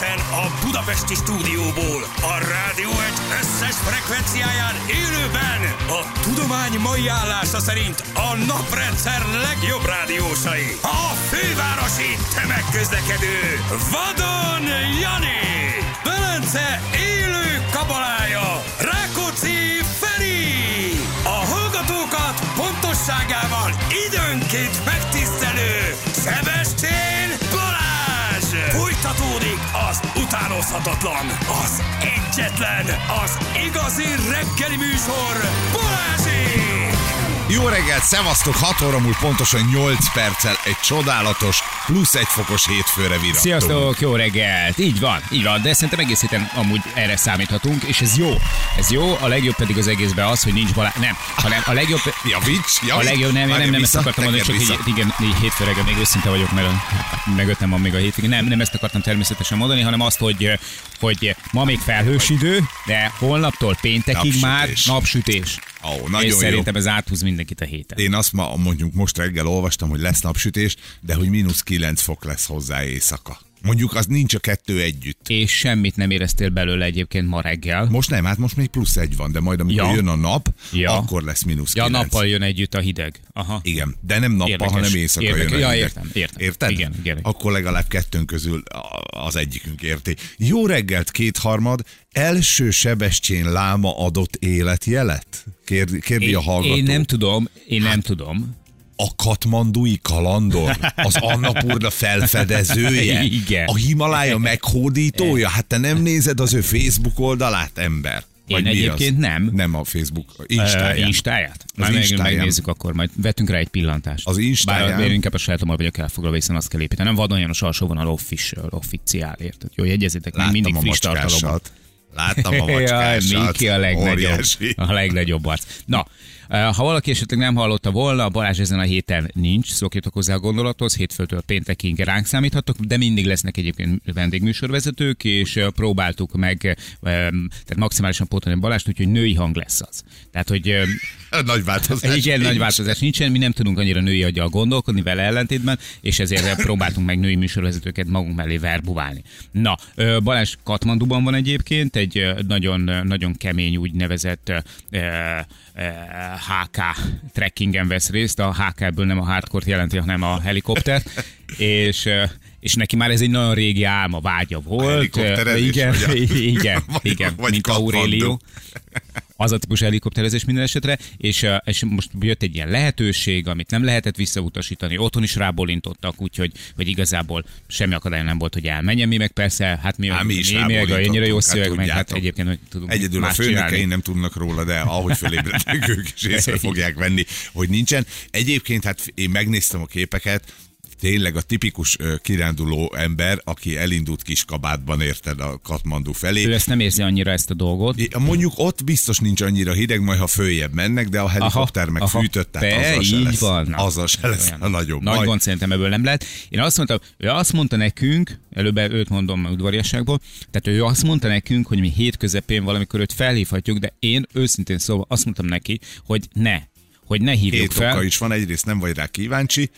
Egyenesen a Budapesti stúdióból, a rádió egy összes frekvenciáján élőben a tudomány mai állása szerint a naprendszer legjobb rádiósai. A fővárosi tömegközlekedő Vadon Jani, Velence élő kabalája Rákóczi Feri. A hallgatókat pontosságával utánozhatatlan, az egyetlen, az igazi reggeli műsor Balázsék! Jó reggelt, szevasztok, 6 óra múlt pontosan 8 perccel egy csodálatos, plusz egy fokos hétfőre virattunk. Sziasztok, jó reggelt! Így van, így van, de szerintem egész héten amúgy erre számíthatunk, és ez jó. Ez jó, a legjobb pedig az egészben az, hogy nincs balá... Nem, hanem a legjobb... Javíts, javíts! A legjobb, nem, nem, nem, ezt akartam mondani, csak vissza. igen, így hétfő reggel még őszinte vagyok, mert mögöttem van még a hétvégén. Nem, nem ezt akartam természetesen mondani, hanem azt, hogy, hogy ma még felhős idő, de holnaptól péntekig már Napsütés. napsütés. Ó, és nagyon jó. szerintem ez áthúz mindenkit a héten. Én azt ma, mondjuk most reggel olvastam, hogy lesz napsütés, de hogy mínusz 9 fok lesz hozzá éjszaka. Mondjuk az nincs a kettő együtt. És semmit nem éreztél belőle egyébként ma reggel. Most nem, hát most még plusz egy van, de majd amikor Ja. jön a nap, Ja. akkor lesz mínusz Ja, 9. nappal jön együtt a hideg. Aha. Igen, de nem nappal, Érdekes. hanem éjszaka Érdekes. jön a Ja, hideg. értem, értem. Érted? Igen, igen. Akkor legalább kettőnk közül a- az egyikünk érti. Jó reggelt, kétharmad. Első Sebestyén láma adott életjelet? Kérdi, kérdi a hallgató. Én nem tudom, én Hát- nem tudom. A katmandui kalandor, az Annapurna felfedezője, Igen. a Himalája meghódítója. Hát te nem nézed az ő Facebook oldalát, ember? Én mi egyébként az? nem. Nem a Facebook, Uh, Instáján. Instáját? Az Már Instáján. megnézzük akkor, majd vetünk rá egy pillantást. Az Instáján. Bár én inkább a sajátommal vagyok elfoglalva, hiszen azt kell építenem. Vadon János alsó vonal official, officiál, érted? Jó, jegyezzétek mindig Láttam a friss macskásat. Láttam a Jaj, macskásat. Miki a legnagyobb, Óriási. a legnagyobb arc. Na, ha valaki esetleg nem hallotta volna, Balázs ezen a héten nincs, szokjatok hozzá a gondolathoz, hétfőtől péntekig ránk számíthatok, de mindig lesznek egyébként vendégműsorvezetők, és próbáltuk meg, eh, tehát maximálisan pótolni Balást, úgyhogy női hang lesz az. Tehát, hogy Nagy változás. igen, nagy nincs. változás nincsen, mi nem tudunk annyira női aggyal gondolkodni vele ellentétben, és ezért próbáltunk meg női műsorvezetőket magunk mellé verbuválni. Na, Balázs Katmanduban van egyébként, egy nagyon, nagyon kemény úgynevezett HK trekkingen vesz részt, a HK-ből nem a hardcore jelenti, hanem a helikopter, és ö, és neki már ez egy nagyon régi álma, vágya volt. helikopterezés, igen, vagy a- igen, vagy- igen, vagy mint. Aurelio az a típus helikopterezés minden esetre, és, és most jött egy ilyen lehetőség, amit nem lehetett visszautasítani, otthon is rábólintottak, úgyhogy hogy igazából semmi akadály nem volt, hogy elmenjen. Mi meg persze, hát mi, Á, mi is mi meg ennyire jó hát szöveg, meg hát tudjátok. egyébként hogy tudunk Egyedül a más főnökeim csinálni. nem tudnak róla, de ahogy fölébrednek ők is észre fogják venni, hogy nincsen. Egyébként hát én megnéztem a képeket, tényleg a tipikus kiránduló ember, aki elindult kis kabátban érted a Katmandu felé. Ő ezt nem érzi annyira ezt a dolgot. É, Mondjuk ott biztos nincs annyira hideg, majd ha följebb mennek, de a helikopter meg aha. fűtött, tehát Be, azzal se így lesz, van. Azzal se lesz olyan. a nagyobb Nagy baj. gond szerintem ebből nem lehet. Én azt mondtam, ő azt mondta nekünk, előbb őt mondom udvariasságból, tehát ő azt mondta nekünk, hogy mi hét közepén valamikor őt felhívhatjuk, de én őszintén szóval azt mondtam neki, hogy ne, hogy ne hívjuk Két fel. oka is van, egyrészt nem vagy rá kíváncsi,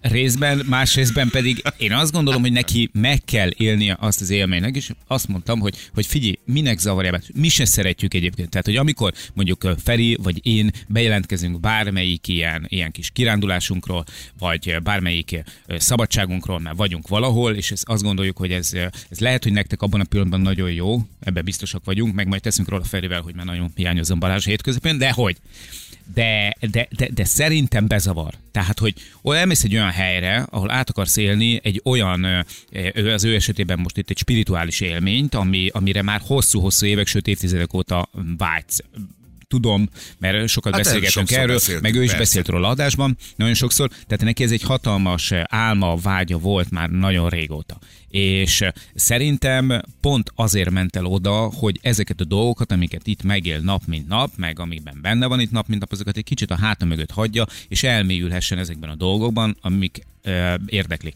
Részben, más részben pedig én azt gondolom, hogy neki meg kell élnie azt az élménynek, és azt mondtam, hogy, hogy figyelj, minek zavarja be? Mi se szeretjük egyébként. Tehát, hogy amikor mondjuk Feri vagy én bejelentkezünk bármelyik ilyen, ilyen kis kirándulásunkról, vagy bármelyik szabadságunkról, mert vagyunk valahol, és ezt azt gondoljuk, hogy ez, ez lehet, hogy nektek abban a pillanatban nagyon jó, ebben biztosak vagyunk, meg majd teszünk róla Ferivel, hogy már nagyon hiányozom Balázs hétközepén, de hogy? De, de, de, de szerintem bezavar. Tehát, hogy elmész egy olyan helyre, ahol át akarsz élni egy olyan, az ő esetében most itt egy spirituális élményt, ami, amire már hosszú-hosszú évek, sőt évtizedek óta vágysz tudom, mert sokat Hát beszélgetünk erről, meg ő is persze. beszélt róla adásban, nagyon sokszor, tehát neki ez egy hatalmas álma, vágya volt már nagyon régóta. És szerintem pont azért ment el oda, hogy ezeket a dolgokat, amiket itt megél nap mint nap, meg amikben benne van itt nap mint nap, azokat egy kicsit a háta mögött hagyja, és elmélyülhessen ezekben a dolgokban, amik ö, érdeklik.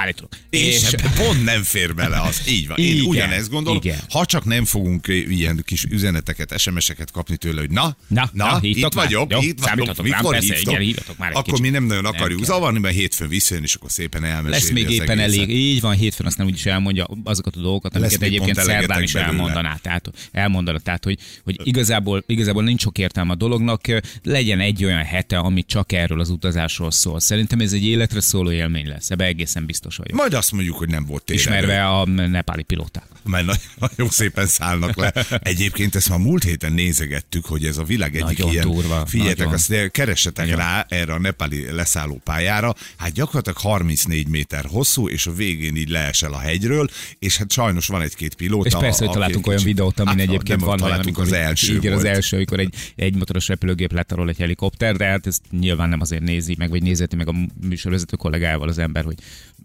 Állítólag. És, pont nem fér bele az. Így van. Én Igen, ugyanezt gondolom. igen. Ha csak nem fogunk ilyen kis üzeneteket, SMS-eket kapni tőle, hogy na, Na, na, itt már? vagyok, Jó, itt vagyok, rám, mikor persze, hívtok? igen, már egy Akkor kicsit. mi nem nagyon Nem akarjuk kell. zavarni, mert hétfőn visszajön, és akkor szépen elmeséli Lesz még éppen egészet. elég. Így van, hétfőn aztán úgyis elmondja azokat a dolgokat, amiket egyébként szerdán is belőle. elmondaná. Tehát, elmondaná, tehát hogy, hogy igazából, igazából nincs sok értelme a dolognak, legyen egy olyan hete, ami csak erről az utazásról szól. Szerintem ez egy életre szóló élmény lesz, ebbe egészen biztos vagyok. Majd azt mondjuk, hogy nem volt tényleg. Ismerve a nepáli pilóták. Mert na- nagyon szépen szállnak le. Egyébként ezt már múlt héten nézegettük, hogy ez a világ egyik Nagyon ilyen... durva, Figyeljetek, nagyon. azt keressetek Nagyon. rá erre a nepali leszálló pályára. Hát gyakorlatilag 34 méter hosszú, és a végén így leesel a hegyről, és hát sajnos van egy-két pilóta. És persze, hogy találtunk olyan videót, amin hát, egyébként van olyan, találtunk, amikor az első igen, az volt. első, amikor egy, egy motoros repülőgép lett arról egy helikopter, de hát ezt nyilván nem azért nézi meg, vagy nézeti meg a műsorvezető kollégájával az ember, hogy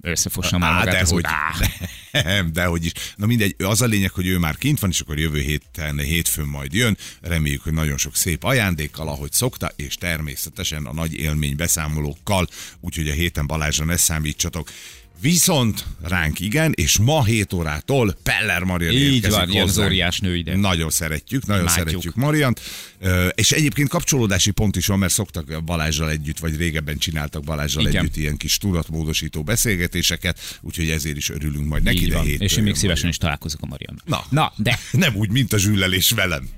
összefossa már Á, magát. de az nem, de hogy is. Na mindegy, az a lényeg, hogy ő már kint van, és akkor jövő héten, hétfőn majd jön. Reméljük, hogy nagyon sok szép ajándékkal, ahogy szokta, és természetesen a nagy élmény beszámolókkal, úgyhogy a héten Balázsra ne számítsatok. Viszont ránk igen, és ma 7 órától Peller Marian Így van, ilyen az óriás nő ide. Nagyon szeretjük, nagyon Imádjuk. szeretjük Mariant. És egyébként kapcsolódási pont is van, mert szoktak Balázsral együtt, vagy régebben csináltak Balázsral Igen. együtt ilyen kis tudatmódosító beszélgetéseket, úgyhogy ezért is örülünk majd neki, így de van. És én még jön szívesen Marian. is találkozok a Mariannal. Na. Na, de Nem úgy, mint a zsüllelés velem.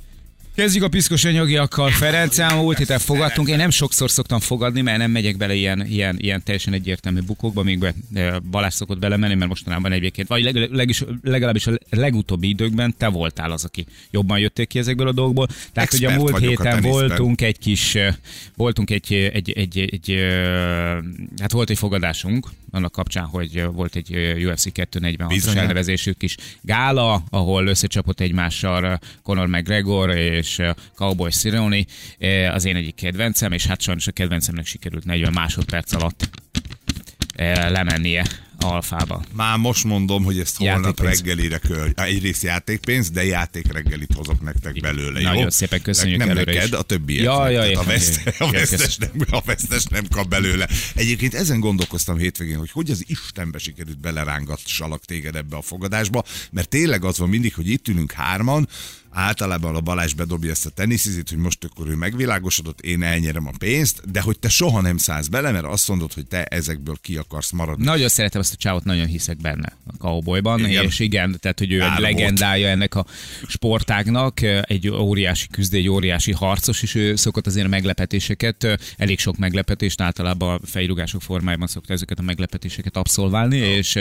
Kezdjük a piszkos anyagiakkal. Ferencán múlt héten fogadtunk. Én nem sokszor szoktam fogadni, mert nem megyek bele ilyen, ilyen, ilyen teljesen egyértelmű bukókba, még be, eh, Balázs szokott belemenni, mert mostanában egyébként, vagy leg, leg, legalábbis a legutóbbi időkben te voltál az, aki jobban jöttél ki ezekből a dolgokból. Tehát ugye a múlt a héten teniszben. voltunk egy kis, eh, voltunk egy, egy, egy, egy, eh, hát volt egy fogadásunk, annak kapcsán, hogy eh, volt egy eh, UFC 246-os Bizonyán. elnevezésű kis gála, ahol összecsapott egymással eh, Conor McGregor és eh, Cowboy eh, az én egyik kedvencem, és hát sajnos a kedvencemnek sikerült 40 másodperc alatt lemennie alfába. Már most mondom, hogy ezt holnap reggelire kör. Egyrészt játékpénz, de játék reggelit hozok nektek belőle. jó? Nagyon szépen köszönjük Nem neked, is. a többiek. Ja, ja, a, értem, veszt, értem. a, vesztes nem, a vesztes nem kap belőle. Egyébként ezen gondolkoztam hétvégén, hogy hogy az Istenbe sikerült belerángatsalak téged ebbe a fogadásba, mert tényleg az van mindig, hogy itt ülünk hárman, általában a Balázs bedobja ezt a teniszizit, hogy most akkor ő megvilágosodott, én elnyerem a pénzt, de hogy te soha nem szállsz bele, mert azt mondod, hogy te ezekből ki akarsz maradni. Nagyon szeretem ezt a csávot, nagyon hiszek benne a cowboyban, Igen. és igen, tehát hogy ő Kár egy volt. legendája ennek a sportágnak, egy óriási küzdő, egy óriási harcos, és ő szokott azért a meglepetéseket, elég sok meglepetést, általában a fejrugások formájában szokta ezeket a meglepetéseket abszolválni, és,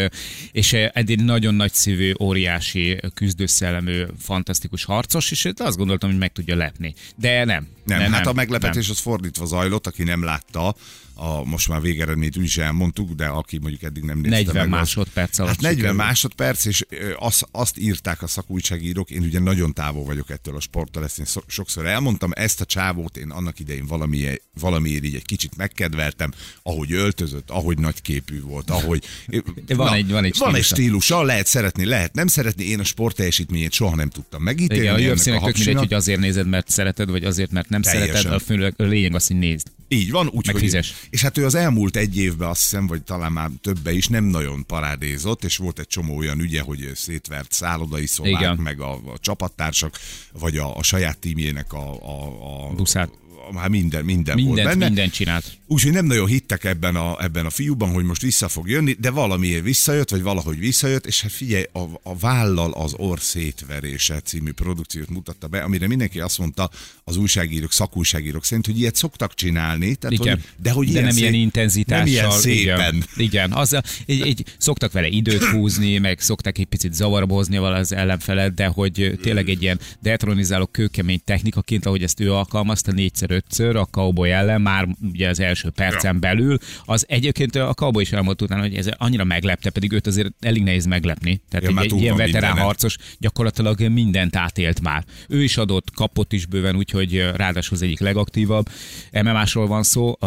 és egy nagyon nagy szívű, óriási küzdőszellemű, fantasztikus harcos, és azt gondoltam, hogy meg tudja lepni. De nem. Nem, nem hát nem, a meglepetés nem. az fordítva zajlott, aki nem látta, a, most már végeredményt úgy is elmondtuk, de aki mondjuk eddig nem nézte 40 meg, másodperc alatt Hát 40 sikerült. másodperc, és azt, azt írták a szakújságírók, én ugye nagyon távol vagyok ettől a sporttól, ezt én sokszor elmondtam, ezt a csávót én annak idején valami, valamiért így egy kicsit megkedveltem, ahogy öltözött, ahogy nagyképű volt, ahogy... Van egy- van egy van egy stílusa. lehet szeretni, lehet nem szeretni, én a sport teljesítményét soha nem tudtam megítélni. Igen, a UFC-nek tök mindegy, hogy azért nézed, mert szereted, vagy azért, mert nem Teljesen. szereted, a, fő, a lényeg az, hogy nézd. Így van, úgy, Meg hogy, fizes. És hát ő az elmúlt egy évben azt hiszem, vagy talán már többe is nem nagyon parádézott, és volt egy csomó olyan ügye, hogy szétvert szállodai szobák, Igen. meg a, a csapattársak, vagy a, a saját tímjének a, a, a Buszát. Már minden, minden volt Mindent, benne. mindent csinált. Úgyhogy nem nagyon hittek ebben a, ebben a fiúban, hogy most vissza fog jönni, de valamiért visszajött, vagy valahogy visszajött, és hát figyelj, a, a vállal az orr szétverése című produkciót mutatta be, amire mindenki azt mondta, az újságírók, szakújságírók szerint, hogy ilyet szoktak csinálni, tehát, Igen. hogy, de hogy de ilyen nem szép, ilyen intenzitással. Nem ilyen szépen. Igen, igen. Az, egy, egy, szoktak vele időt húzni, meg szokták egy picit zavarba hozni vala az ellenfelet, de hogy tényleg egy ilyen detronizáló kőkemény technikaként, ahogy ezt ő alkalmazta négyszer-ötször a cowboy ellen, már ugye az első percen belül, az egyébként a cowboy is elmondta utána, hogy ez annyira meglepte, pedig őt azért elég nehéz meglepni. Tehát Ja, egy, egy ilyen veterán mindenen. harcos gyakorlatilag mindent átélt már. Ő is adott, kapott is bőven, úgyhogy ráadásul az egyik legaktívabb. MMA-sról van szó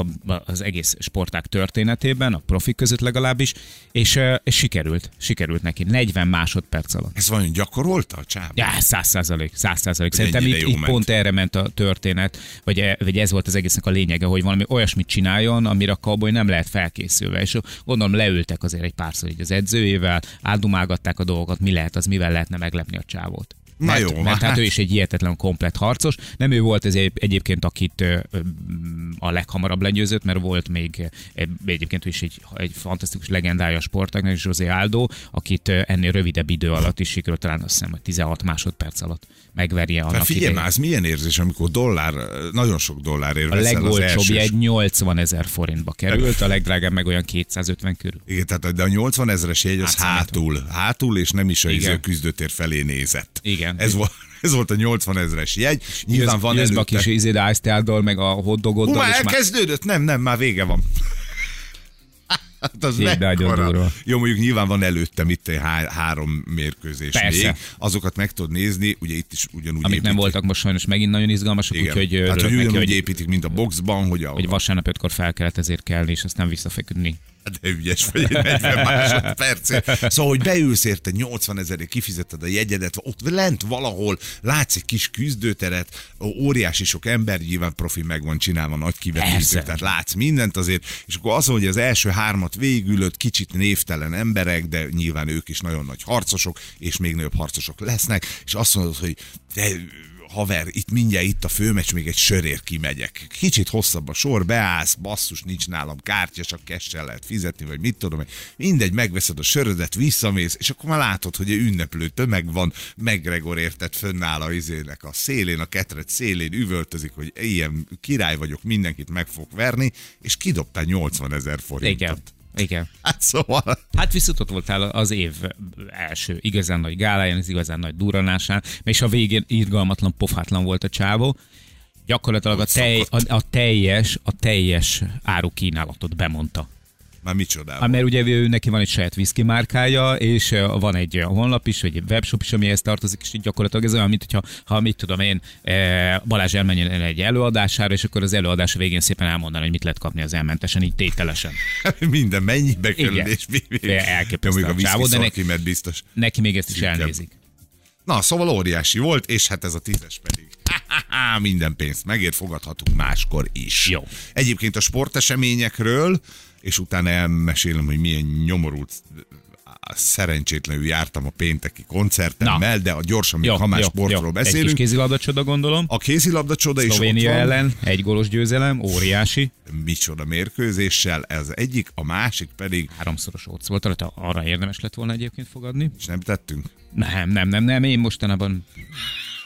az egész sporták történetében, a profik között legalábbis, és, és sikerült, sikerült neki 40 másodperc alatt. Ez vajon gyakorolta a csáv? Ja, száz százalék, száz százalék. Szerintem itt, itt pont erre ment a történet, vagy e- vagy ez volt az egésznek a lényege, hogy valami olyasmit csináljon, amire a Cowboy nem lehet felkészülve. És gondolom leültek azért egy párszor így az edzőjével, átdumálgatták a dolgokat, mi lehet az, mivel lehetne meglepni a csávót. Na mert, jó, mert hát hát- ő is egy hihetetlen komplet harcos. Nem ő volt ez egy- egyébként, akit a leghamarabb legyőzött, mert volt még egyébként ő is egy, egy fantasztikus legendája a sportágnak, José Aldo, akit ennél rövidebb idő alatt is sikerült talán azt hiszem, hogy 16 másodperc alatt megverje annak Hát figyelj idején. már, ez milyen érzés, amikor dollár, nagyon sok dollárért A legolcsóbb jegy 80 ezer forintba került, a legdrágább meg olyan 250 körül. Igen, tehát de a 80 ezres jegy az Átszámítom. hátul, hátul, és nem is a Igen. küzdőtér felé nézett. Igen. Ez volt, ez volt a 80 ezres jegy. Nyilván van jössz be a előtte. kis izéd meg a Hú, hotdogoddal, már és már elkezdődött? Nem, nem, már vége van. Hát az mekkora. Jó, mondjuk nyilván van előtte itt egy há- három mérkőzés Persze. még. Azokat meg tudod nézni, ugye itt is ugyanúgy amik nem építik. voltak most sajnos megint nagyon izgalmasak, Igen. úgyhogy hát, hogy neki, ugyanúgy hogy, építik, mint a boxban, hogy a, hogy vasárnap ötkor fel kellett ezért kelni, és aztán visszafeküdni. De ügyes vagy, egy 40 másodpercért. Szóval, hogy beülsz érte 80 ezerért, kifizetted a jegyedet, ott lent valahol látsz egy kis küzdőteret, óriási sok ember, nyilván profi meg van csinálva, nagy kivetítő, tehát látsz mindent azért, és akkor az, hogy az első hármat végülött, kicsit névtelen emberek, de nyilván ők is nagyon nagy harcosok, és még nagyobb harcosok lesznek, és azt mondod, hogy de haver, itt mindjárt itt a főmeccs, még egy sörért kimegyek. Kicsit hosszabb a sor, beállsz, basszus, nincs nálam kártya, csak kessel lehet fizetni, vagy mit tudom én. Mindegy, megveszed a sörödet, visszamész, és akkor már látod, hogy egy ünneplő tömeg van, McGregor érted fönnáll a izének a szélén, a ketret szélén, üvöltözik, hogy ilyen király vagyok, mindenkit meg fog verni, és kidobtál 80 ezer forintot. Igen. Igen. Hát szóval... Hát viszont ott voltál az év első igazán nagy gáláján, az igazán nagy duranásán, és a végén irgalmatlan, pofátlan volt a csávó. Gyakorlatilag a, tej, a, a teljes, a teljes árukínálatot bemondta. Már micsoda. Hát, mert ugye ő, neki van egy saját whisky márkája, és van egy honlap is, vagy egy webshop is, amihez tartozik, és így gyakorlatilag ez olyan, mint hogyha, ha mit tudom én, Balázs elmenjen egy előadására, és akkor az előadás végén szépen elmondaná, hogy mit lehet kapni az elmentesen, így tételesen. Minden mennyibe kerül, és mi, mi. Elképesztő a a csávó, de nek- szortimet biztos. Neki még ezt is Szűkebb. elnézik. Na, szóval óriási volt, és hát ez a tízes pedig. Minden pénzt megért, fogadhatunk máskor is. Jó. Egyébként a sporteseményekről, és utána elmesélem, hogy milyen nyomorult szerencsétlenül jártam a pénteki koncertemmel, de a gyorsan, még ha már sportról Egy beszélünk. kis kézilabda csoda, gondolom. A kézilabda csoda is ott van. ellen egy gólos győzelem, óriási. Micsoda mérkőzéssel, ez egyik, a másik pedig, Háromszoros ott volt, rajta arra érdemes lett volna egyébként fogadni. és nem tettünk, Nem, nem, nem, nem, én mostanában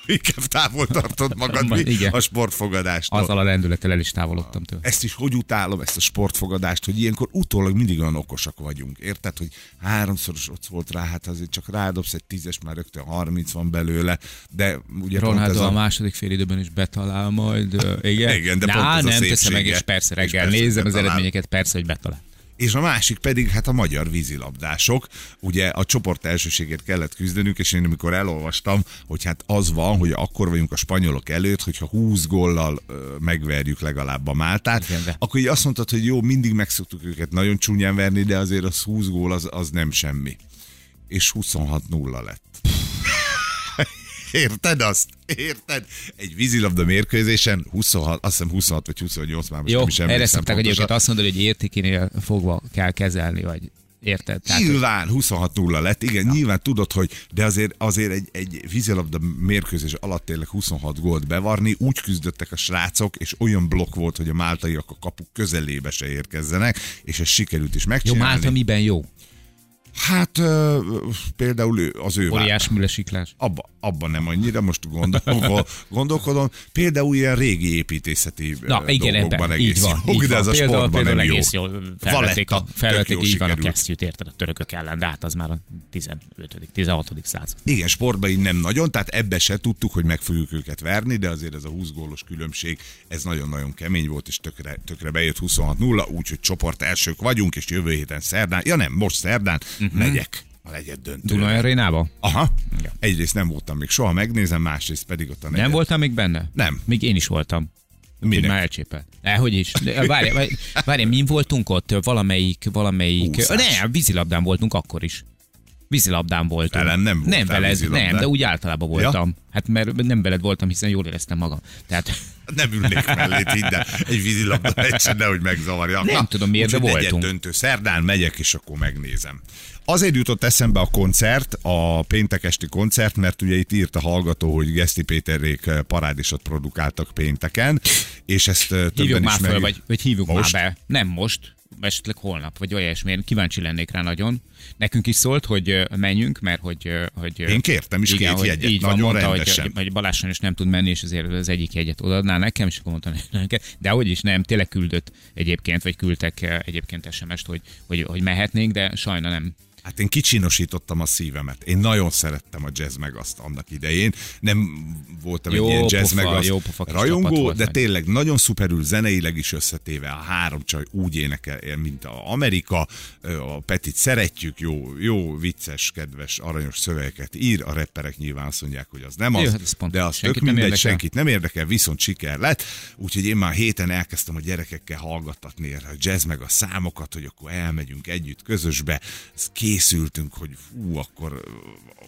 inkább távol tartod magad mi, Igen. a sportfogadástól. azzal a lendülettel el is távolodtam tőle. ezt is hogy utálom, ezt a sportfogadást, hogy ilyenkor utólag mindig olyan okosak vagyunk. Érted, hogy háromszoros ott volt rá, hát azért csak rádobsz egy tízes, már rögtön 30 van belőle, de ugye Ronaldo a a... második fél időben is betalál majd. Igen, Igen, de Ná, pont ez a nem teszem szépsége. meg, és persze És reggel persze nézem az betalál. eredményeket, persze, hogy betalál. És a másik pedig hát a magyar vízilabdások. Ugye a csoport elsőségért kellett küzdenünk, és én amikor elolvastam, hogy hát az van, hogy akkor vagyunk a spanyolok előtt, hogyha 20 góllal ö, megverjük legalább a Máltát, Igen, de- akkor így azt mondtad, hogy jó, mindig megszoktuk őket nagyon csúnyán verni, de azért az 20 gól az, az nem semmi. És 26-0 lett. Érted azt? Érted? Egy vízilabda mérkőzésen 26, azt hiszem 26 vagy 28 már most Jó, nem is erre szokták egyébként azt mondani, hogy értékénél fogva kell kezelni, vagy érted? Tehát, Nyilván 26-0 lett, igen, ja. nyilván tudod, hogy de azért, azért egy, egy vízilabda mérkőzés alatt tényleg 26 gólt bevarni, úgy küzdöttek a srácok, és olyan blokk volt, hogy a máltaiak a kapuk közelébe se érkezzenek, és ez sikerült is jó, megcsinálni. Málta miben jó? Hát ö, például ő, az ő Óriás mülesiklás. abba, abban nem annyira, most gondol, gondolkodom. Például ilyen régi építészeti Na, igen, dolgokban ebben, egész így van. jó, így de van. ez a például, sportban például nem jó. egész jól felvették, a, felvették így van a kesztyűt, érted, a törökök ellen, de hát az már a 15 16 század. Igen, sportban így nem nagyon, tehát ebbe se tudtuk, hogy meg fogjuk őket verni, de azért ez a 20 gólos különbség, ez nagyon-nagyon kemény volt, és tökre, tökre bejött 26-0, úgyhogy csoport elsők vagyunk, és jövő héten szerdán, ja nem, most szerdán uh-huh. megyek a legyet döntő. Duna Arénába? Aha, Ja. egyrészt nem voltam még soha, megnézem, másrészt pedig ott a negyed. Nem voltam még benne? Nem. Még én is voltam. Minek? Már elcsépelt. Dehogy is. De Várj, várj, várj, min voltunk ott? Valamelyik, valamelyik... Úszás. Ne, vízilabdán voltunk akkor is. Vízilabdán voltunk. Velem nem voltál Nem veled, vízilabdán? nem, de úgy általában voltam. Hát mert nem veled voltam, hiszen jól éreztem magam. Tehát Nem ülnék mellé, el. Egy vízilabda meccsen nehogy megzavarjak. Nem tudom miért, de voltunk. döntő. Szerdán megyek, és akkor megnézem. Azért jutott eszembe a koncert, a péntek esti koncert, mert ugye itt írt a hallgató, hogy Geszti Péterék eh, parádisot produkáltak pénteken, és ezt eh, hívjuk többen már is föl, vagy, vagy hívjuk Most? már be. Nem most, esetleg holnap, vagy olyasmi. Én kíváncsi lennék rá nagyon. Nekünk is szólt, hogy menjünk, mert hogy... hogy Én kértem is két hogy jegyet, így van, nagyon mondta, rendesen. hogy, hogy Balázs is nem tud menni, és azért az egyik jegyet odaadná nekem, és akkor mondtam, hogy nekem. De hogy is nem, tényleg küldött egyébként, vagy küldtek egyébként SMS-t, hogy, hogy, hogy mehetnénk, de sajna nem. Hát én kicsinosítottam a szívemet. Én nagyon szerettem a jazz meg azt annak idején. Nem voltam Jó egy ilyen jazz pofa, meg azt jó pofa kis csapat rajongó, de vagy. tényleg nagyon szuperül zeneileg is összetéve. A három csaj úgy énekel, mint a Amerika. A Petit szeretjük, jó, jó, vicces, kedves, aranyos szövegeket ír. A rapperek nyilván azt mondják, hogy az nem az, Jó, hát ez de az tök mindegy, érdekel. senkit nem érdekel, viszont siker lett. Úgyhogy én már héten elkezdtem a gyerekekkel hallgattatni erre a jazz meg a számokat, hogy akkor elmegyünk együtt közösbe. Ezt készültünk, hogy fú, akkor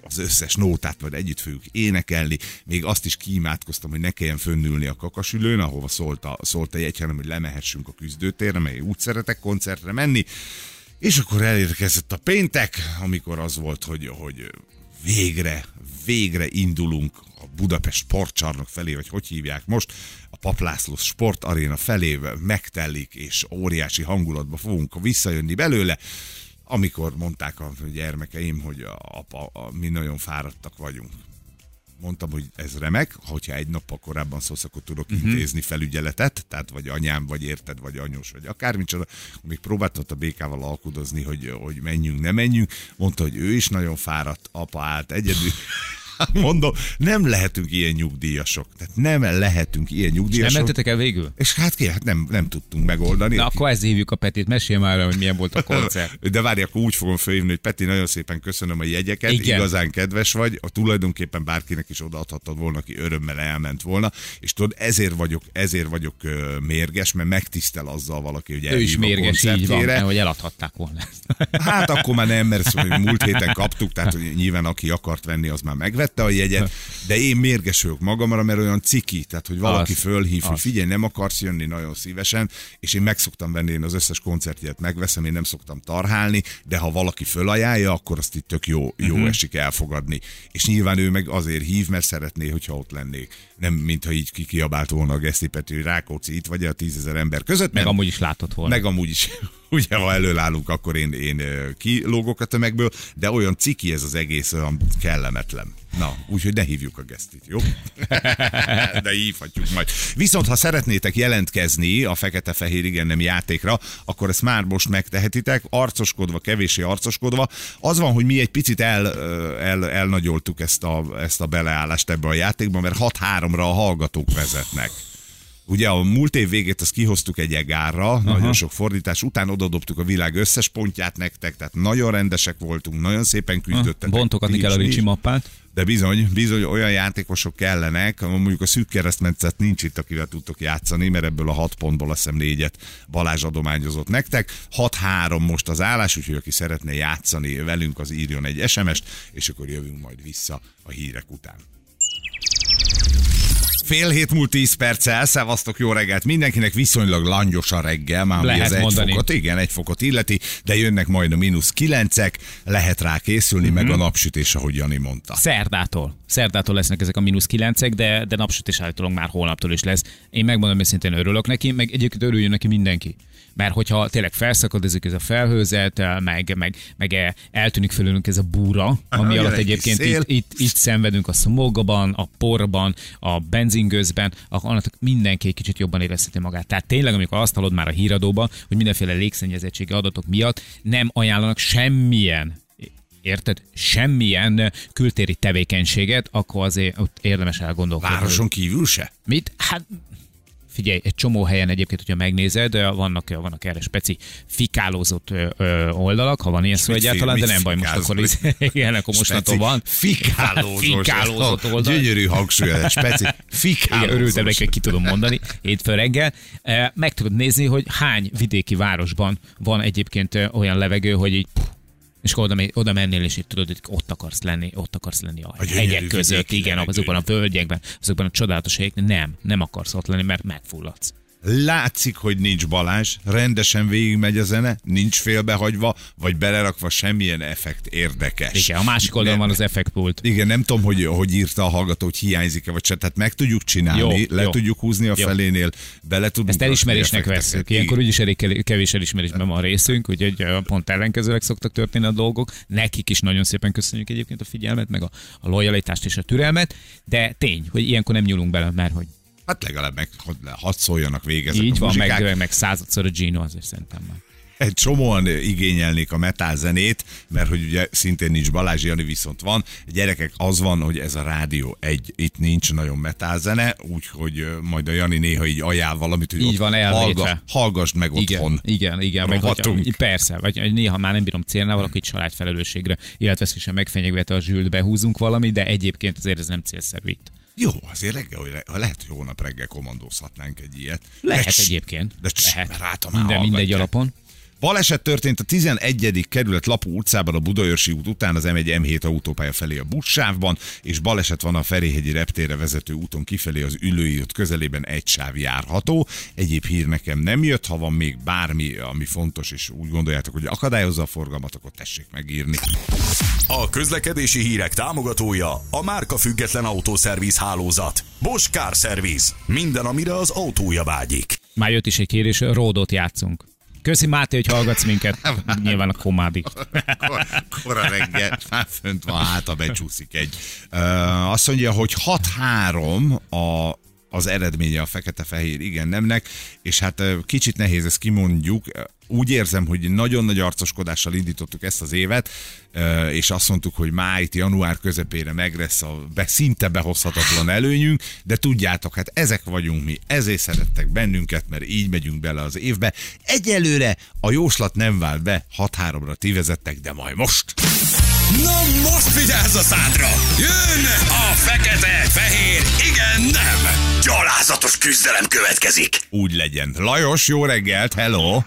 az összes nótát majd együtt fogjuk énekelni. Még azt is kímátkoztam, hogy ne kelljen fönnülni a kakasülőn, ahova szólt a, szólt a jegy, hanem hogy lemehessünk a küzdőtérre, én úgy szeretek koncertre menni. És akkor elérkezett a péntek, amikor az volt, hogy, hogy végre, végre indulunk a Budapest sportcsarnok felé, vagy hogy hívják most, a Paplászló sportaréna felé megtellik, és óriási hangulatba fogunk visszajönni belőle, amikor mondták a gyermekeim, hogy a, apa, a, mi nagyon fáradtak vagyunk. Mondtam, hogy ez remek, hogyha egy nappal korábban szólsz, akkor tudok uh-huh. intézni felügyeletet, tehát vagy anyám, vagy érted, vagy anyós, vagy akármicsoda. Még próbáltott a békával alkudozni, hogy, hogy menjünk, ne menjünk. Mondta, hogy ő is nagyon fáradt, apa állt egyedül. Mondom, nem lehetünk ilyen nyugdíjasok. Tehát nem lehetünk ilyen Nem nyugdíjasok. mentetek el végül? és hát ki, hát nem, nem tudtunk megoldani. Na akkor ezt hívjuk a Petit, mesélj már, hogy milyen volt a koncert. De várj, akkor úgy fogom fölhívni, hogy Peti, nagyon szépen köszönöm a jegyeket, Igen. Igazán kedves vagy, a tulajdonképpen bárkinek is odaadhattad volna, aki örömmel elment volna, és tudod, ezért vagyok, ezért vagyok mérges, mert megtisztel azzal valaki, hogy Ő is mérges, így van, mert hogy eladhatták volna ezt. Hát akkor már nem, mert ezt múlt héten kaptuk, tehát hogy nyilván aki akart venni, az már megvette a jegyet, de én mérges vagyok magamra, mert olyan ciki, tehát hogy valaki Az, fölhív, hogy az. figyelj, nem akarsz jönni nagyon szívesen, és én meg szoktam venni, én az összes koncertjét megveszem, én nem szoktam tarhálni, de ha valaki fölajánlja, akkor azt itt tök jó, jó uh-huh. esik elfogadni. És nyilván ő meg azért hív, mert szeretné, hogyha ott lennék. Nem, mintha így kikiabált volna a Geszti Peti, hogy Rákóczi itt vagy a tízezer ember között. Meg nem. amúgy is látott volna. Meg amúgy is, ugye, ha előállunk, akkor én, én kilógok a tömegből, de olyan ciki ez az egész, olyan kellemetlen. Na, úgyhogy ne hívjuk a gesztit, jó? De hívhatjuk majd. Viszont, ha szeretnétek jelentkezni a fekete-fehér igen nem játékra, akkor ezt már most megtehetitek, arcoskodva, kevésé arcoskodva. Az van, hogy mi egy picit el, el, elnagyoltuk ezt a, ezt a beleállást ebbe a játékba, mert 6-3-ra a hallgatók vezetnek. Ugye a múlt év végét azt kihoztuk egy egárra, Aha. nagyon sok fordítás, után odadobtuk a világ összes pontját nektek, tehát nagyon rendesek voltunk, nagyon szépen küzdöttetek. Bontogatni Ti kell a is. mappát. De bizony, bizony olyan játékosok kellenek, mondjuk a szűk keresztmetszet nincs itt, akivel tudtok játszani, mert ebből a hat pontból azt hiszem négyet Balázs adományozott nektek. 6-3 most az állás, úgyhogy aki szeretne játszani velünk, az írjon egy SMS-t, és akkor jövünk majd vissza a hírek után. Fél hét múlt 10 perccel, szevasztok, jó reggelt mindenkinek, viszonylag langyos a reggel, már Lehet az egy mondani. fokot, igen, egy fokot illeti, de jönnek majd a mínusz kilencek, lehet rá készülni, Mhm. meg a napsütés, ahogy Jani mondta. Szerdától. Szerdától lesznek ezek a mínusz kilencek, de, de napsütés állítólag már holnaptól is lesz. Én megmondom őszintén örülök neki, meg egyébként örüljön neki mindenki. Mert hogyha tényleg felszakadozik ez a felhőzet, meg, meg, meg e- eltűnik fölülünk ez a búra, ami alatt egyébként itt, itt, itt szenvedünk a smogban, a porban, a benzingőzben, annak mindenki egy kicsit jobban érezheti magát. Tehát tényleg, amikor azt hallod már a híradóban, hogy mindenféle légszennyezettségi adatok miatt nem ajánlanak semmilyen érted, semmilyen kültéri tevékenységet, akkor azért ott érdemes elgondolkodni. Városon kívül se? Mit? Hát figyelj, egy csomó helyen egyébként, hogyha megnézed, vannak, vannak erre speci fikálózott ö, ö, oldalak, ha van ilyen szó egyáltalán, de nem baj, most akkor is, igen, akkor mostantól van. Fikálózott oldal. Gyönyörű hangsúly, speci. Igen, Fikálózós. örültem neki, ki tudom mondani, hétfő reggel. Meg tudod nézni, hogy hány vidéki városban van egyébként olyan levegő, hogy így És akkor oda, oda mennél, és itt tudod, hogy ott akarsz lenni, ott akarsz lenni a, A hegyek között, igen, azokban a völgyekben, azokban a csodálatos helyekben. Nem, nem akarsz ott lenni, mert megfulladsz. Látszik, hogy nincs Balázs, rendesen végigmegy a zene, nincs félbehagyva, vagy belerakva semmilyen effekt érdekes. Igen, a másik oldalon Nem- van az effektpult. Igen, nem tudom, hogy, hogy írta a hallgató, hogy hiányzik-e, vagy se. Tehát meg tudjuk csinálni, Jó, le jó. tudjuk húzni a Jó. felénél, bele tudunk Ezt elismerésnek veszük. Ilyenkor úgyis elég ke- kevés elismerésben van a részünk, úgyhogy ö, pont ellenkezőleg szoktak történni a dolgok. Nekik is nagyon szépen köszönjük egyébként a figyelmet, meg a, a lojalitást és a türelmet, de tény, hogy ilyenkor nem nyúlunk bele, mert hogy Hát legalább meg hadd- szóljanak végig ezek így a van, muzsikák. meg, meg századszor a Gino, azért szerintem már. Egy csomóan igényelnék a metal zenét, mert hogy ugye szintén nincs Balázs Jani, viszont van. Gyerekek, az van, hogy ez a rádió egy, itt nincs nagyon metal zene, úgyhogy majd a Jani néha így ajánl valamit, hogy Így van, hallga, hallgassd meg Igen, otthon. igen, igen. Meg, hogyha, persze, vagy néha már nem bírom célnál valaki családfelelősségre, illetve meg fenyegvet a zsült behúzunk valami, de egyébként azért ez nem célszerű itt. Jó, azért reggel, hogy le- lehet, hogy holnap reggel kommandózhatnánk egy ilyet. Lehet De egyébként. De cs- Lehet. rátom már Minden, mindegy alapon. Baleset történt a 11. kerület Lapó utcában a Budaörsi út után az M1 M7 autópálya felé a buszsávban, és baleset van a Ferihegyi reptérre vezető úton kifelé az ülői út közelében egy sáv járható. Egyéb hír nekem nem jött, ha van még bármi, ami fontos, és úgy gondoljátok, hogy akadályozza a forgalmat, akkor tessék megírni. A közlekedési hírek támogatója a márka független autószerviz hálózat. Bosch Car Service. Minden, amire az autója vágyik. Már jött is egy kérés, ródot játszunk. Köszi Máté, hogy hallgatsz minket. Nyilván a komádi. Kor- Kora reggel, már fönt van, hát becsúszik egy. Azt mondja, hogy 6-3 a az eredménye a fekete-fehér igen nemnek, és hát kicsit nehéz ezt kimondjuk. Úgy érzem, hogy nagyon nagy arcoskodással indítottuk ezt az évet, és azt mondtuk, hogy májt, január közepére meg lesz a be, szinte behozhatatlan előnyünk, de tudjátok, hát ezek vagyunk mi, ezért szerettek bennünket, mert így megyünk bele az évbe. Egyelőre a jóslat nem vált be, 6-3-ra ti vezettek, de majd most. Na most vigyázz a szádra! Jön a fekete, fehér, igen, nem! Gyalázatos küzdelem következik! Úgy legyen. Lajos, jó reggelt, hello!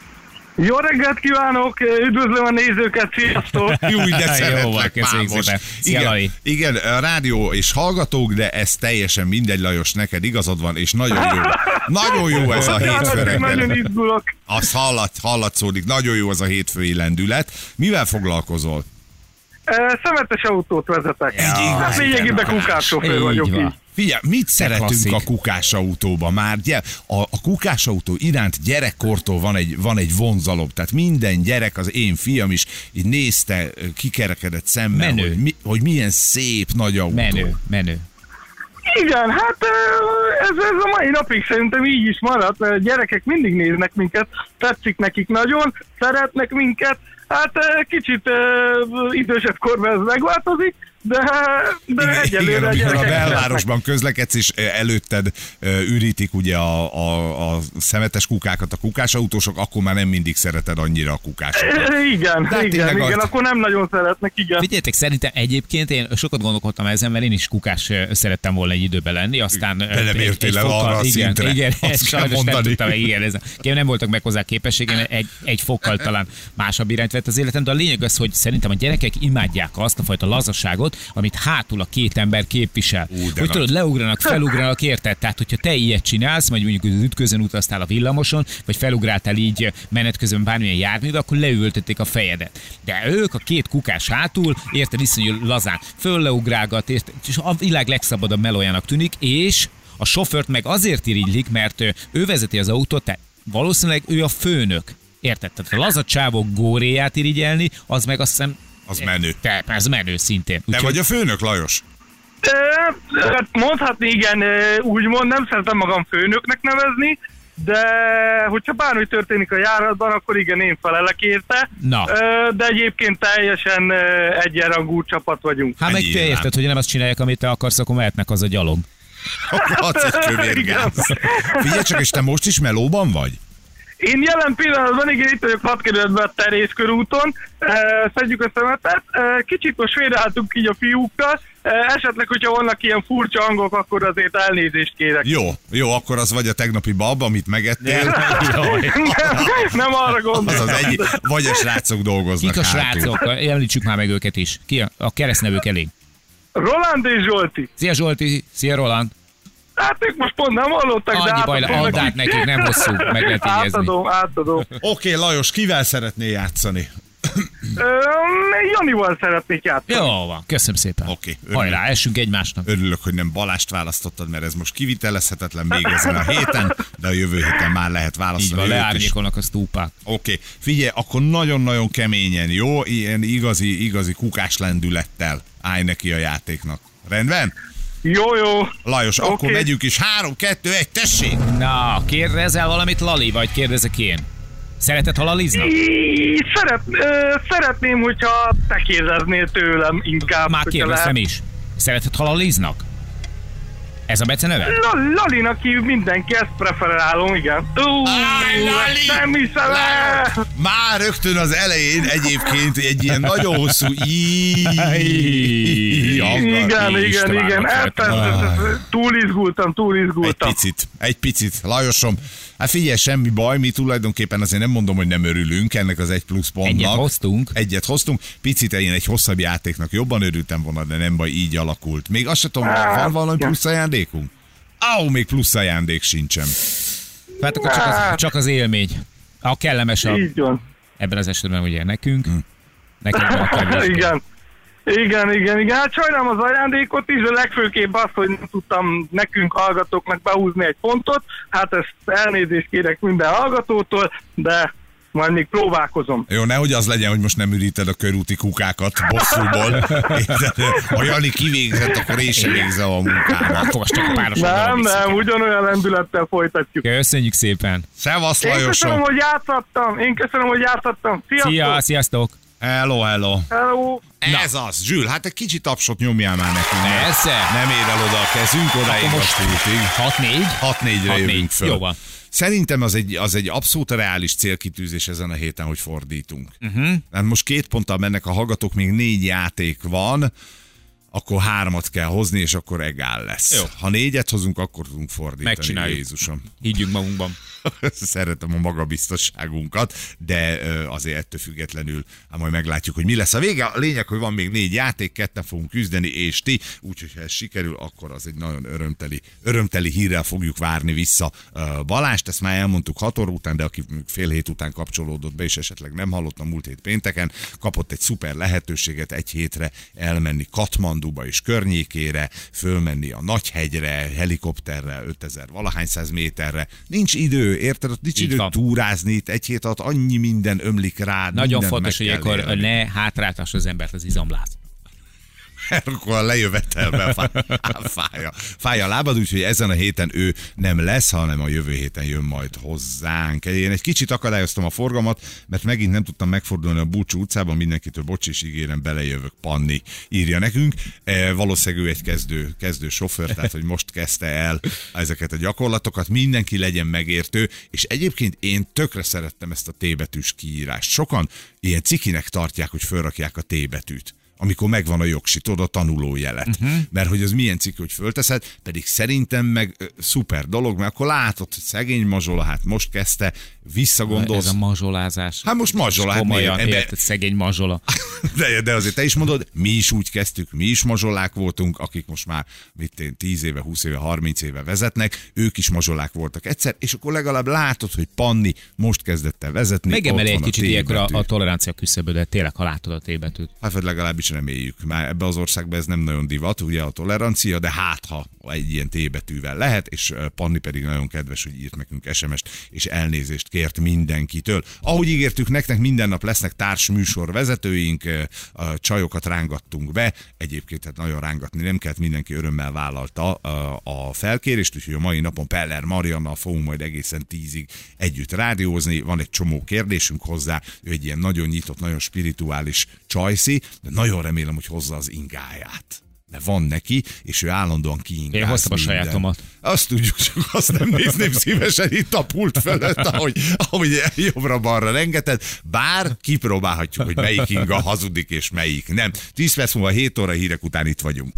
Jó reggelt kívánok, üdvözlöm a nézőket, sziasztok! Jó, de szeretlek, Pámos. Igen, igen, a rádió és hallgatók, de ez teljesen mindegy, Lajos, neked igazad van, és nagyon jó. Nagyon jó ez a hétfő nagyon izgulok. Azt hallat, hallatszódik, nagyon jó ez a hétfői lendület. Mivel foglalkozol? Szemetes autót vezetek. Egy Hát lényegében kukássofőr vagyok van. így. Figyelj, mit szeretünk klasszik. a kukásautóba már? Ugye, a, a kukásautó iránt gyerekkortól van egy, van egy vonzalom, tehát minden gyerek, az én fiam is így nézte, kikerekedett szemmel, Menő. hogy, mi, hogy milyen szép nagy autó. Menő, menő. Igen, hát ez, ez a mai napig szerintem így is maradt, mert a gyerekek mindig néznek minket, tetszik nekik nagyon, szeretnek minket, hát kicsit idősebb korban ez megváltozik, de, de Igen, egyelőre igen, a amikor belvárosban közlekedsz, és előtted ürítik ugye a, a, a szemetes kukákat a kukásautósok, akkor már nem mindig szereted annyira a kukásokat. Ö, Igen, De hát igen, igen, az- akkor nem nagyon szeretnek, igen. Figyeljetek, szerintem egyébként én sokat gondolkodtam ezen, mert én is kukás szerettem volna egy időben lenni, aztán... ö, De nem egy- értél egy el arra a igen, szintre. Igen, Azt ezt kell sajnos nem mondani. tudtam, igen, ez, nem voltak meg hozzá képességem, egy, egy fokkal talán másabb irányt vett az életem, de a lényeg az, hogy szerintem a gyerekek imádják azt a fajta lazaságot, amit hátul a két ember képvisel. Ú, hogy tudod, leugranak, felugranak, érted? Tehát, hogyha te ilyet csinálsz, vagy mondjuk az ütközön utaztál a villamoson, vagy felugráltál így menet közben bármilyen járműbe, akkor leültették a fejedet. De ők a két kukás hátul, érted, iszonyú lazán fölleugrálgat, érted, és a világ legszabadabb melójának tűnik, és a sofőrt meg azért irigylik, mert ő vezeti az autót, tehát valószínűleg ő a főnök. Érted? Tehát a laza csávok góréját irigyelni, az meg azt hiszem... Az menő. Te, ez menő szintén. Te vagy a főnök, Lajos? Hát mondhatni igen, úgymond nem szeretem magam főnöknek nevezni, de hogyha bármi történik a járatban, akkor igen, én felelek érte. Na. De egyébként teljesen egyenrangú csapat vagyunk. Hát meg te érted, hogy nem azt csinálják, amit te akarsz, akkor mehetnek az a gyalog. Adsz egy kövérgáz. Figyelj csak, és te most is melóban vagy? Én jelen pillanatban, igen, itt vagyok 6 kerületben a Terész körúton, szedjük a szemetet, kicsit most félreálltunk így a fiúkkal, esetleg, hogyha vannak ilyen furcsa hangok, akkor azért elnézést kérek. Jó, jó, akkor az vagy a tegnapi bab, amit megettél, nem, nem arra az gondolom. az egyik, vagy a srácok dolgoznak Kik a hátul. srácok? Említsük már meg őket is. Ki a, a keresztnevük elég. Roland és Zsolti. Szia Zsolti, szia Roland. Hát ők most pont nem hallottak, de Annyi baj, átadom add át nekik, nem hosszú, meg lehet. Átadom, átadom. Oké, Lajos, kivel szeretnél játszani? Janival szeretnék játszani. Jó van, köszönöm szépen. Oké, örülök. Hajrá, essünk egymásnak. Örülök, hogy nem Balást választottad, mert ez most kivitelezhetetlen még ezen a héten, de a jövő héten már lehet Így van, választani. őt is. leárnyékolnak a stúpák. Oké, figyelj, akkor nagyon-nagyon keményen, jó? Ilyen igazi, igazi kukás lendülettel állj neki a játéknak. Rendben? Jó, jó. Lajos, okay. akkor megyünk is. Három, kettő, egy, tessék! Na, kérdezel valamit Lali, vagy kérdezek én? Szereted, ha Szeret, ö, szeretném, hogyha te kérdeznél tőlem inkább. Már kérdeztem is. Szereted, ha laliznak? Ez a beceneve? La- Lalinak hív mindenki, ezt preferálom, igen. Ú, Áj, Lali! nem hiszem el! Már rögtön az elején egyébként egy ilyen nagyon hosszú. Igen, igen, igen. túl izgultam, túl Egy izgultam. picit, egy picit. Lajosom, hát figyelj, semmi baj, mi tulajdonképpen azért nem mondom, hogy nem örülünk ennek az egy plusz pontnak. Egyet hoztunk. Egyet hoztunk. Picit én egy hosszabb játéknak jobban örültem volna, de nem baj, így alakult. Még azt sem tudom, van valami plusz ajándékunk? Áó, még plusz ajándék sincsen. Hát akkor csak az, csak az élmény. A kellemes a, Így van. ebben az esetben ugye nekünk. Nekünk a kevés. igen. Igen, igen, igen. Hát sajnálom az ajándékot is, de legfőképp az, hogy nem tudtam nekünk hallgatóknak behúzni egy pontot. Hát ezt elnézést kérek minden hallgatótól, de majd még próbálkozom. Jó, nehogy az legyen, hogy most nem üríted a körúti kukákat bosszúból. Ha Jani kivégzett, akkor én sem végzem a munkámat. Csak a páros Nem, nem, ugyanolyan lendülettel folytatjuk. Köszönjük szépen. Szevasz, Én köszönöm, Lajosom! hogy játszottam. Én köszönöm, hogy játszottam. Sziasztok! Szia, sziasztok. Hello, hello. Hello! Ez az. Zsül, hát egy kicsit tapsot nyomjál már nekünk. Persze. Nem ér el oda a kezünk, odáig most most útig. 6-4-re 6-4. jövünk föl. Jó van. Szerintem az egy, az egy abszolút reális célkitűzés ezen a héten, hogy fordítunk. Uh-huh. Hát most két ponttal mennek a hallgatók, még négy játék van, akkor hármat kell hozni, és akkor egál lesz. Jó. Ha négyet hozunk, akkor tudunk fordítani. Megcsináljuk. Jézusom. Higgyünk magunkban. Szeretem a magabiztosságunkat, de azért ettől függetlenül, hát majd meglátjuk, hogy mi lesz a vége. A lényeg, hogy van még négy játék, ketten fogunk küzdeni, és ti, úgyhogy ha ez sikerül, akkor az egy nagyon örömteli, örömteli hírrel fogjuk várni vissza Balást. Ezt már elmondtuk hat óra után, de aki fél hét után kapcsolódott be, és esetleg nem hallott a múlt hét pénteken, kapott egy szuper lehetőséget egy hétre elmenni Katmanduba és környékére, fölmenni a Nagyhegyre, helikopterrel 5000 valahány száz méterre. Nincs idő, érted? Ott nincs Így idő van. túrázni, itt egy hét alatt annyi minden ömlik rád. Nagyon fontos, hogy akkor ne hátráltass az embert az izomláz. Akkor a lejövetelben fáj, fáj, a, fáj a lábad, úgyhogy ezen a héten ő nem lesz, hanem a jövő héten jön majd hozzánk. Én egy kicsit akadályoztam a forgalmat, mert megint nem tudtam megfordulni a Búcsú utcában, mindenkitől bocs és ígérem, belejövök, Panni írja nekünk. E, valószínűleg ő egy kezdő, kezdő sofőr, tehát hogy most kezdte el ezeket a gyakorlatokat, mindenki legyen megértő, és egyébként én tökre szerettem ezt a T betűs kiírást. Sokan ilyen cikinek tartják, hogy fölrakják a T betűt amikor megvan a jogsi, tudod, a tanulójelet. Mhm. Uh-huh. Mert hogy az milyen cikk, hogy fölteszed, pedig szerintem meg ö, szuper dolog, mert akkor látod, hogy szegény mazsola, hát most kezdte, visszagondolsz. Ez a mazsolázás. Hát most mazsola, hát Komolyan, miért? Érted, szegény mazsola. De, de azért te is mondod, mi is úgy kezdtük, mi is mazsolák voltunk, akik most már, mit én, 10 éve, 20 éve, 30 éve vezetnek, ők is mazsolák voltak egyszer, és akkor legalább látod, hogy Panni most kezdett el vezetni. Megemeli egy kicsit ilyenkor a, a tolerancia küszöbödet, tényleg, ha látod a tébetűt. Hát vagy legalábbis reméljük. Már ebbe az országban ez nem nagyon divat, ugye a tolerancia, de hát ha egy ilyen T betűvel lehet, és Panni pedig nagyon kedves, hogy írt nekünk SMS-t, és elnézést kért mindenkitől. Ahogy ígértük nektek, minden nap lesznek társműsor vezetőink, a csajokat rángattunk be, egyébként hát nagyon rángatni nem kellett, mindenki örömmel vállalta a felkérést, úgyhogy a mai napon Peller Mariannal fogunk majd egészen tízig együtt rádiózni, van egy csomó kérdésünk hozzá, ő egy ilyen nagyon nyitott, nagyon spirituális csajszi, de nagyon remélem, hogy hozza az ingáját. mert van neki, és ő állandóan kiingáz Én hoztam a minden. sajátomat. Azt tudjuk, csak azt nem nézném szívesen itt a pult fölött, ahogy, ahogy jobbra-balra rengeted, bár kipróbálhatjuk, hogy melyik inga hazudik és melyik nem. 10 perc múlva 7 óra hírek után itt vagyunk.